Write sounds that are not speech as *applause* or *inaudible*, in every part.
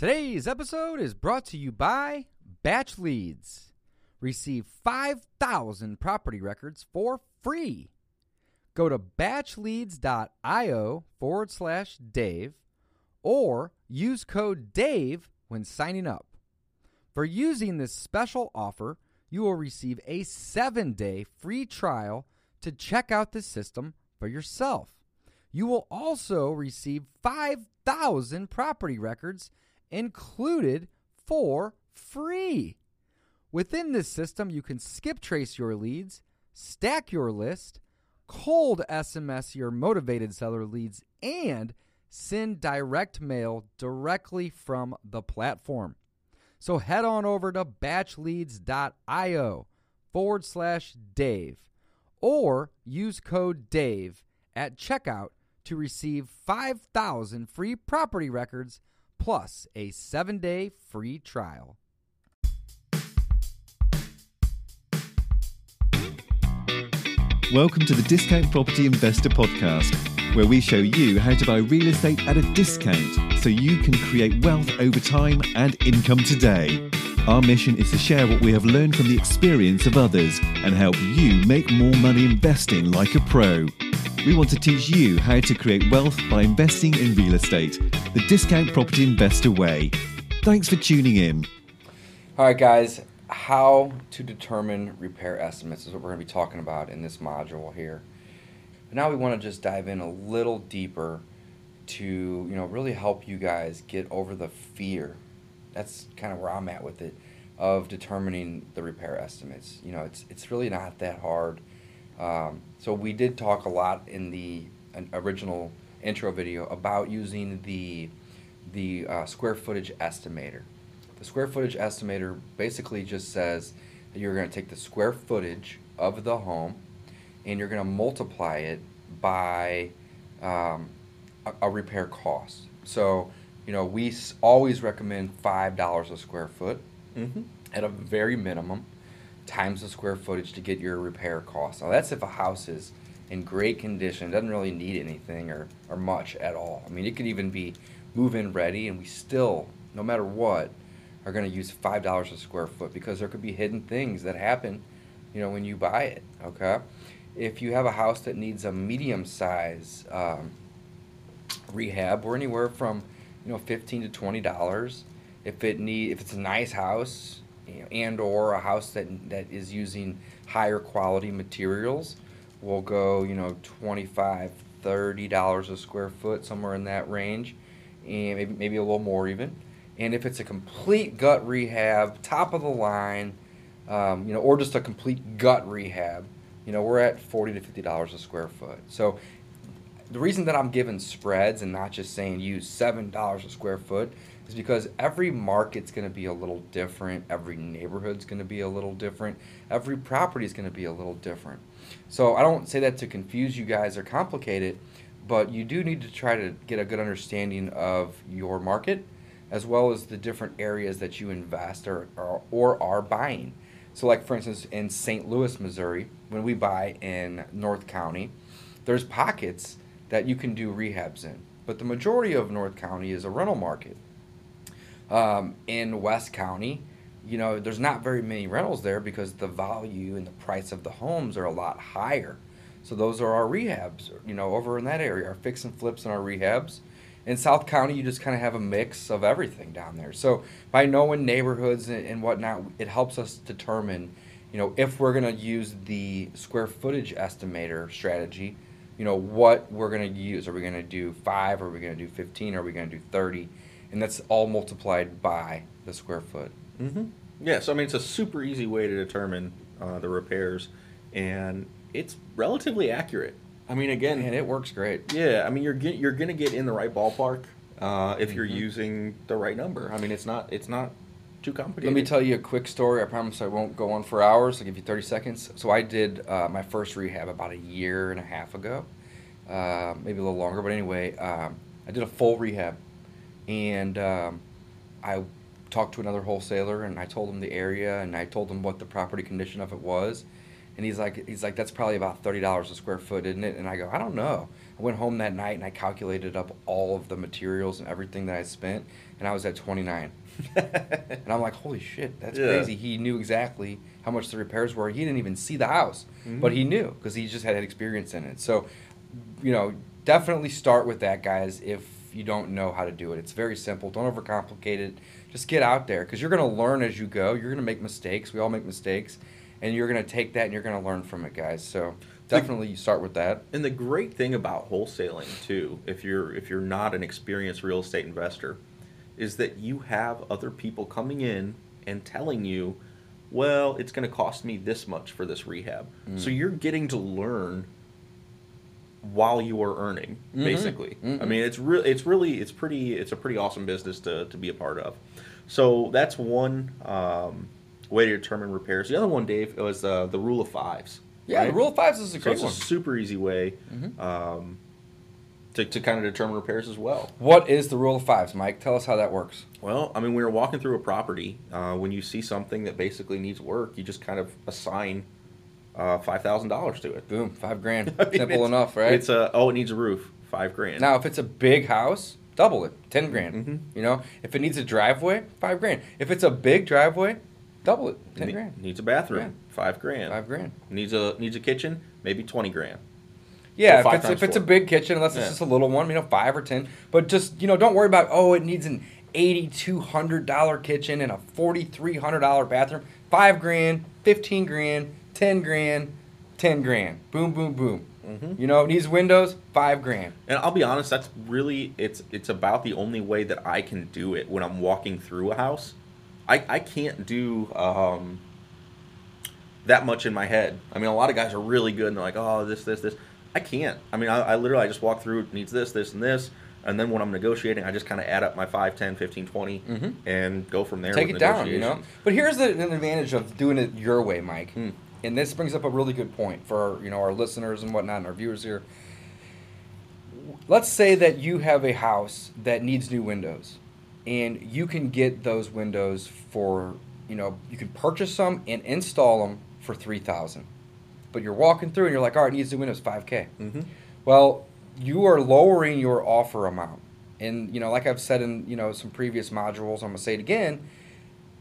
Today's episode is brought to you by Batch Leads. Receive 5,000 property records for free. Go to batchleads.io forward slash Dave or use code DAVE when signing up. For using this special offer, you will receive a seven day free trial to check out the system for yourself. You will also receive 5,000 property records included for free. Within this system, you can skip trace your leads, stack your list, cold SMS your motivated seller leads, and send direct mail directly from the platform. So head on over to batchleads.io forward slash Dave or use code DAVE at checkout to receive 5,000 free property records plus a seven day free trial. Welcome to the Discount Property Investor Podcast, where we show you how to buy real estate at a discount so you can create wealth over time and income today. Our mission is to share what we have learned from the experience of others and help you make more money investing like a pro. We want to teach you how to create wealth by investing in real estate, the Discount Property Investor way. Thanks for tuning in. All right, guys, how to determine repair estimates is what we're going to be talking about in this module here. But now we want to just dive in a little deeper to, you know, really help you guys get over the fear. That's kind of where I'm at with it of determining the repair estimates. You know, it's it's really not that hard. Um, so we did talk a lot in the original intro video about using the the uh, square footage estimator. The square footage estimator basically just says that you're going to take the square footage of the home and you're going to multiply it by um, a, a, repair cost. So, you know, we always recommend $5 a square foot mm-hmm. at a very minimum times the square footage to get your repair cost. Now, that's if a house is in great condition, doesn't really need anything or, or much at all. I mean, it could even be move in ready, and we still, no matter what, are going to use five dollars a square foot because there could be hidden things that happen, you know, when you buy it. Okay, if you have a house that needs a medium size um, rehab, we're anywhere from you know fifteen to twenty dollars. If it need if it's a nice house, and or a house that that is using higher quality materials, we'll go you know 25 30 dollars a square foot somewhere in that range and maybe, maybe a little more even and if it's a complete gut rehab, top of the line, um, you know, or just a complete gut rehab, you know, we're at forty to fifty dollars a square foot. So the reason that I'm giving spreads and not just saying use seven dollars a square foot is because every market's going to be a little different. Every neighborhood's going to be a little different. Every property is going to be a little different. So I don't say that to confuse you guys or complicate it, but you do need to try to get a good understanding of your market as well as the different areas that you invest or, or, or are buying. So, like for instance, in St. Louis, Missouri, when we buy in North County, there's pockets that you can do rehabs in, but the majority of North County is a rental market. Um, in West County, you know, there's not very many rentals there because the value and the price of the homes are a lot higher. So those are our rehabs, you know, over in that area, our fix and flips and our rehabs in South County, you just kind of have a mix of everything down there. So by knowing neighborhoods and, and whatnot, it helps us determine, you know, if we're going to use the square footage estimator strategy, you know, what we're going to use. Are we going to do five? Are we going to do 15? Are we going to do 30? And that's all multiplied by the square foot. Mm-hmm. Yeah, so I mean, it's a super easy way to determine uh, the repairs, and it's relatively accurate. I mean, again, and it works great. Yeah, I mean, you're get, you're gonna get in the right ballpark uh, if mm-hmm. you're using the right number. I mean, it's not it's not too complicated. Let me tell you a quick story. I promise I won't go on for hours. I'll give you 30 seconds. So I did uh, my first rehab about a year and a half ago, uh, maybe a little longer. But anyway, um, I did a full rehab, and um, I talked to another wholesaler, and I told him the area, and I told him what the property condition of it was And he's like, he's like, that's probably about thirty dollars a square foot, isn't it? And I go, I don't know. I went home that night and I calculated up all of the materials and everything that I spent, and I was at twenty nine. *laughs* and I'm like, holy shit, that's Yeah. crazy. He knew exactly how much the repairs were. He didn't even see the house, Mhm. but he knew because he just had experience in it. So, you know, definitely start with that, guys. If you don't know how to do it, it's very simple. Don't overcomplicate it. Just get out there because you're going to learn as you go. You're going to make mistakes. We all make mistakes, and you're going to take that and you're going to learn from it, guys. So definitely you start with that. And the great thing about wholesaling too, if you're if you're not an experienced real estate investor, is that you have other people coming in and telling you, well, it's going to cost me this much for this rehab. So Mm. you're getting to learn while you are earning, Mhm. basically. I Mhm. mean, it's really it's really it's pretty it's a pretty awesome business to to be a part of. So that's one um, way to determine repairs. The other one, Dave, was uh, the rule of fives. Yeah, the right? rule of fives is a So great it's one. a super easy way Mhm. um, to, to kind of determine repairs as well. What is the rule of fives, Mike? Tell us how that works. Well, I mean, we were walking through a property. Uh, when you see something that basically needs work, you just kind of assign uh, five thousand dollars to it. Boom, five grand. *laughs* I mean, Simple enough, right? It's a oh, it needs a roof, five grand. Now, if it's a big house, double it, ten grand. Mhm. You know, if it needs a driveway, five grand. If it's a big driveway, double it, ten Ne- grand, Needs a bathroom, Yeah. five grand. five grand. Needs a needs a kitchen, maybe twenty grand. Yeah, So if five it's times if it's a four. big kitchen, unless it's Yeah. just a little one, you know, five or ten. But just you know, don't worry about oh, it needs an eighty two hundred dollar kitchen and a forty three hundred dollar bathroom. Five grand, fifteen grand, ten grand, ten grand. Boom, boom, boom. Mhm. You know, it needs windows, five grand. And I'll be honest, that's really it's it's about the only way that I can do it when I'm walking through a house. I I can't do um, that much in my head. I mean, a lot of guys are really good and they're like, oh, this, this, this. I can't. I mean, I, I literally I just walk through. It needs this, this, and this. And then when I'm negotiating, I just kind of add up my 5, 10, 15, 20 Mhm. and go from there. take it down, you know. But here's the, an advantage of doing it your way, Mike. Hmm. And this brings up a really good point for you know our listeners and whatnot and our viewers here. Let's say that you have a house that needs new windows, and you can get those windows for you know you can purchase them and install them for three thousand. But you're walking through and you're like, all right, it needs new windows, five k. Mhm. Well, you are lowering your offer amount. And you know, like I've said in, you know, some previous modules, I'm going to say it again,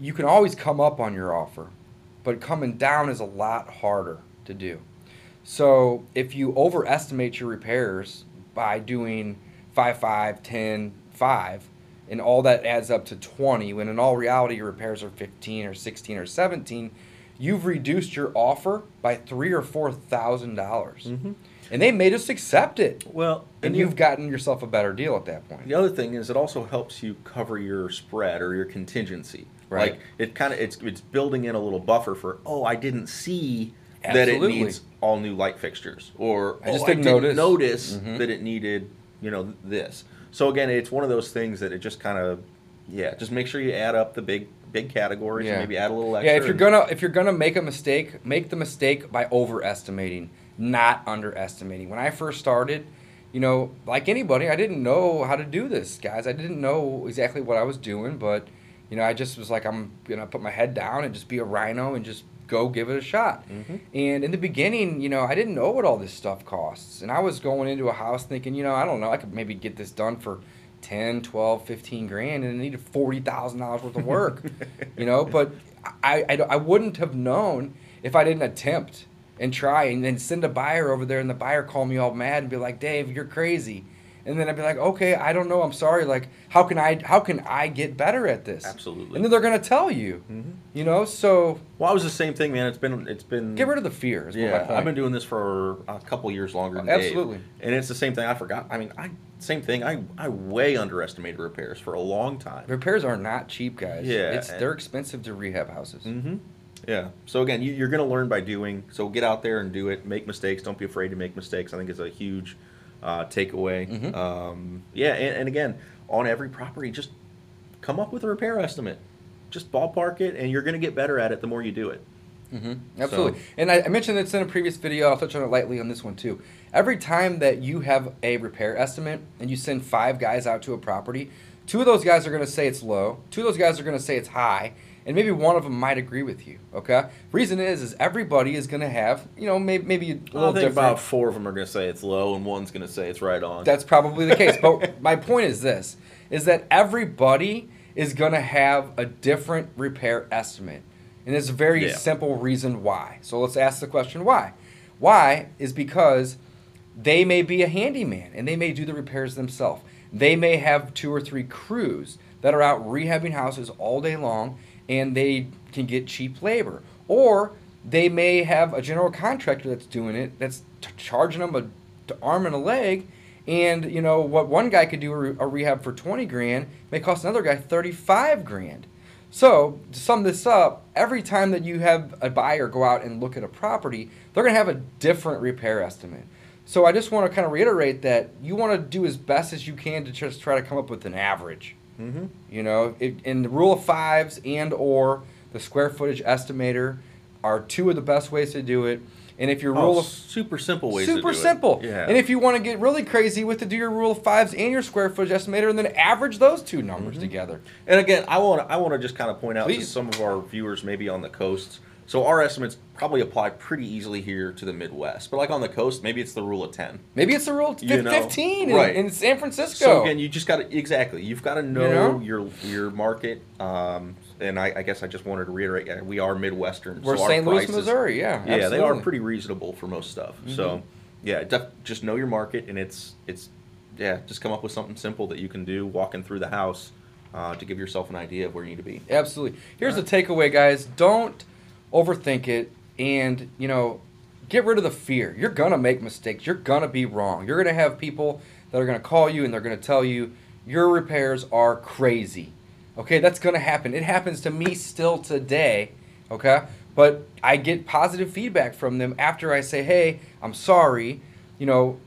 you can always come up on your offer, but coming down is a lot harder to do. So, if you overestimate your repairs by doing 5 5 10 5 and all that adds up to 20 when in all reality your repairs are 15 or 16 or 17, you've reduced your offer by 3 or 4,000 dollars. Mhm. And they made us accept it. Well, And you- you've gotten yourself a better deal at that point. The other thing is it also helps you cover your spread or your contingency. Right. Like it kind of it's it's building in a little buffer for oh I didn't see that it needs all new light fixtures or I just oh, didn't I notice." didn't notice Mhm. that it needed you know this. So again, it's one of those things that it just kind of yeah, just make sure you add up the big big categories Yeah. and maybe add a little extra. Yeah, if you're gonna if you're gonna make a mistake, make the mistake by overestimating, not underestimating. When I first started, you know, like anybody, I didn't know how to do this, guys. I didn't know exactly what I was doing, but you know, I just was like, I'm gonna put my head down and just be a rhino and just go give it a shot. Mhm. And in the beginning, you know, I didn't know what all this stuff costs. And I was going into a house thinking, you know, I don't know, I could maybe get this done for 10, 12, 15 grand and it needed $40,000 worth of work. *laughs* you know, but I, I, I wouldn't have known if I didn't attempt and try and then send a buyer over there and the buyer call me all mad and be like, Dave, you're crazy. And then I'd be like, okay, I don't know, I'm sorry. Like, how can I, how can I get better at this? Absolutely. And then they're gonna tell you, Mhm. you know. So Well, I was the same thing, man. It's been it's been get rid of the fear. Is what my Yeah. I've been doing this for a couple years longer than Dave. Absolutely. and it's the same thing. I forgot. I mean, I same thing. I I way underestimated repairs for a long time. Repairs are not cheap, guys. Yeah, it's they're expensive to rehab houses. Mm-hmm. Yeah. So again, you, you're going to learn by doing. So get out there and do it. Make mistakes. Don't be afraid to make mistakes. I think it's a huge uh, takeaway. Mhm. Um, yeah, and, and again, on every property, just come up with a repair estimate. Just ballpark it, and you're going to get better at it the more you do it. hmm Absolutely. And I, I mentioned this in a previous video. I'll touch on it lightly on this one too. Every time that you have a repair estimate and you send five guys out to a property, two of those guys are going to say it's low, two of those guys are going to say it's high, and maybe one of them might agree with you. Okay. Reason is, is everybody is going to have, you know, maybe maybe a I little think different. about four of them are going to say it's low, and one's going to say it's right on. That's probably the case. but *laughs* my point is this: is that everybody is going to have a different repair estimate, and it's a very Yeah. simple reason why. So let's ask the question why. Why is because they may be a handyman and they may do the repairs themselves. They may have two or three crews that are out rehabbing houses all day long and they can get cheap labor. Or they may have a general contractor that's doing it that's t- charging them a t- arm and a leg and you know what one guy could do a, re- a rehab for 20 grand may cost another guy 35 grand. So, to sum this up, every time that you have a buyer go out and look at a property, they're going to have a different repair estimate. So, I just want to kind of reiterate that you want to do as best as you can to just try to come up with an average. Mm-hmm. You know, it, and the rule of fives and or the square footage estimator are two of the best ways to do it. And if your rule Oh, of super simple ways. to super do it. simple, Yeah. and if you want to get really crazy with it, do your rule of fives and your square footage estimator, and then average those two numbers together. And again, I want I want to just kind of point out to some of our viewers maybe on the coasts. So our estimates probably apply pretty easily here to the Midwest, but like on the coast, maybe it's the rule of ten. Maybe it's the rule of You know, 15 in, right. in San Francisco. So again, you just got to exactly. You've got to know, know? your your market. Um, and I, I guess I just wanted to reiterate, yeah, we are Midwestern. We're so St. Louis, Missouri. Yeah, Yeah, they are. Mm-hmm. pretty reasonable for most stuff. So yeah, def- just know your market, and it's it's yeah, just come up with something simple that you can do walking through the house uh, to give yourself an idea of where you need to be. Absolutely. Here's the takeaway, guys. Don't overthink it and, you know, get rid of the fear. You're to make mistakes. You're to be wrong. You're to have people that are to call you and they're to tell you your repairs are crazy. Okay, that's to happen. It happens to me still today. Okay? But I get positive feedback from them after I say, "Hey, I'm sorry." You know,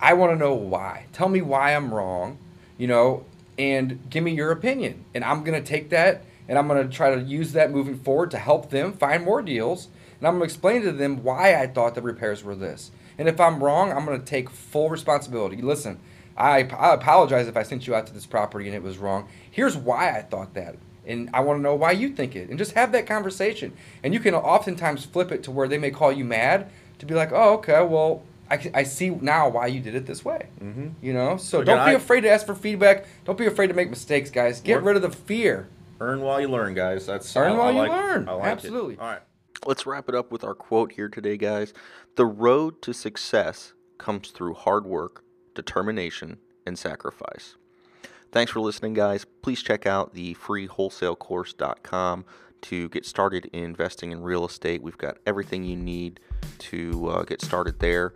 I want to know why. Tell me why I'm wrong, you know, and give me your opinion. And I'm to take that and I'm going to try to use that moving forward to help them find more deals. And I'm going to explain to them why I thought the repairs were this. And if I'm wrong, I'm going to take full responsibility. Listen, I, I apologize if I sent you out to this property and it was wrong. Here's why I thought that. And I want to know why you think it. And just have that conversation. And you can oftentimes flip it to where they may call you mad to be like, oh, okay, well, I, I see now why you did it this way. Mhm. You know? So Again, don't be I- afraid to ask for feedback. Don't be afraid to make mistakes, guys. Get rid of the fear. Earn while you learn, guys. That's Earn I- I while you like- learn. I like it. Absolutely. All right. Let's wrap it up with our quote here today, guys. The road to success comes through hard work, determination, and sacrifice. Thanks for listening, guys. Please check out the free wholesalecourse.com to get started in investing in real estate. We've got everything you need to uh, get started there.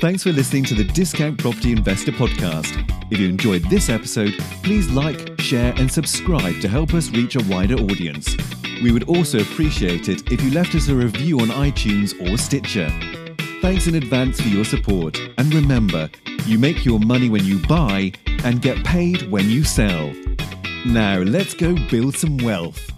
Thanks for listening to the Discount Property Investor Podcast. If you enjoyed this episode, please like, share, and subscribe to help us reach a wider audience. We would also appreciate it if you left us a review on iTunes or Stitcher. Thanks in advance for your support, and remember, you make your money when you buy and get paid when you sell. Now, let's go build some wealth.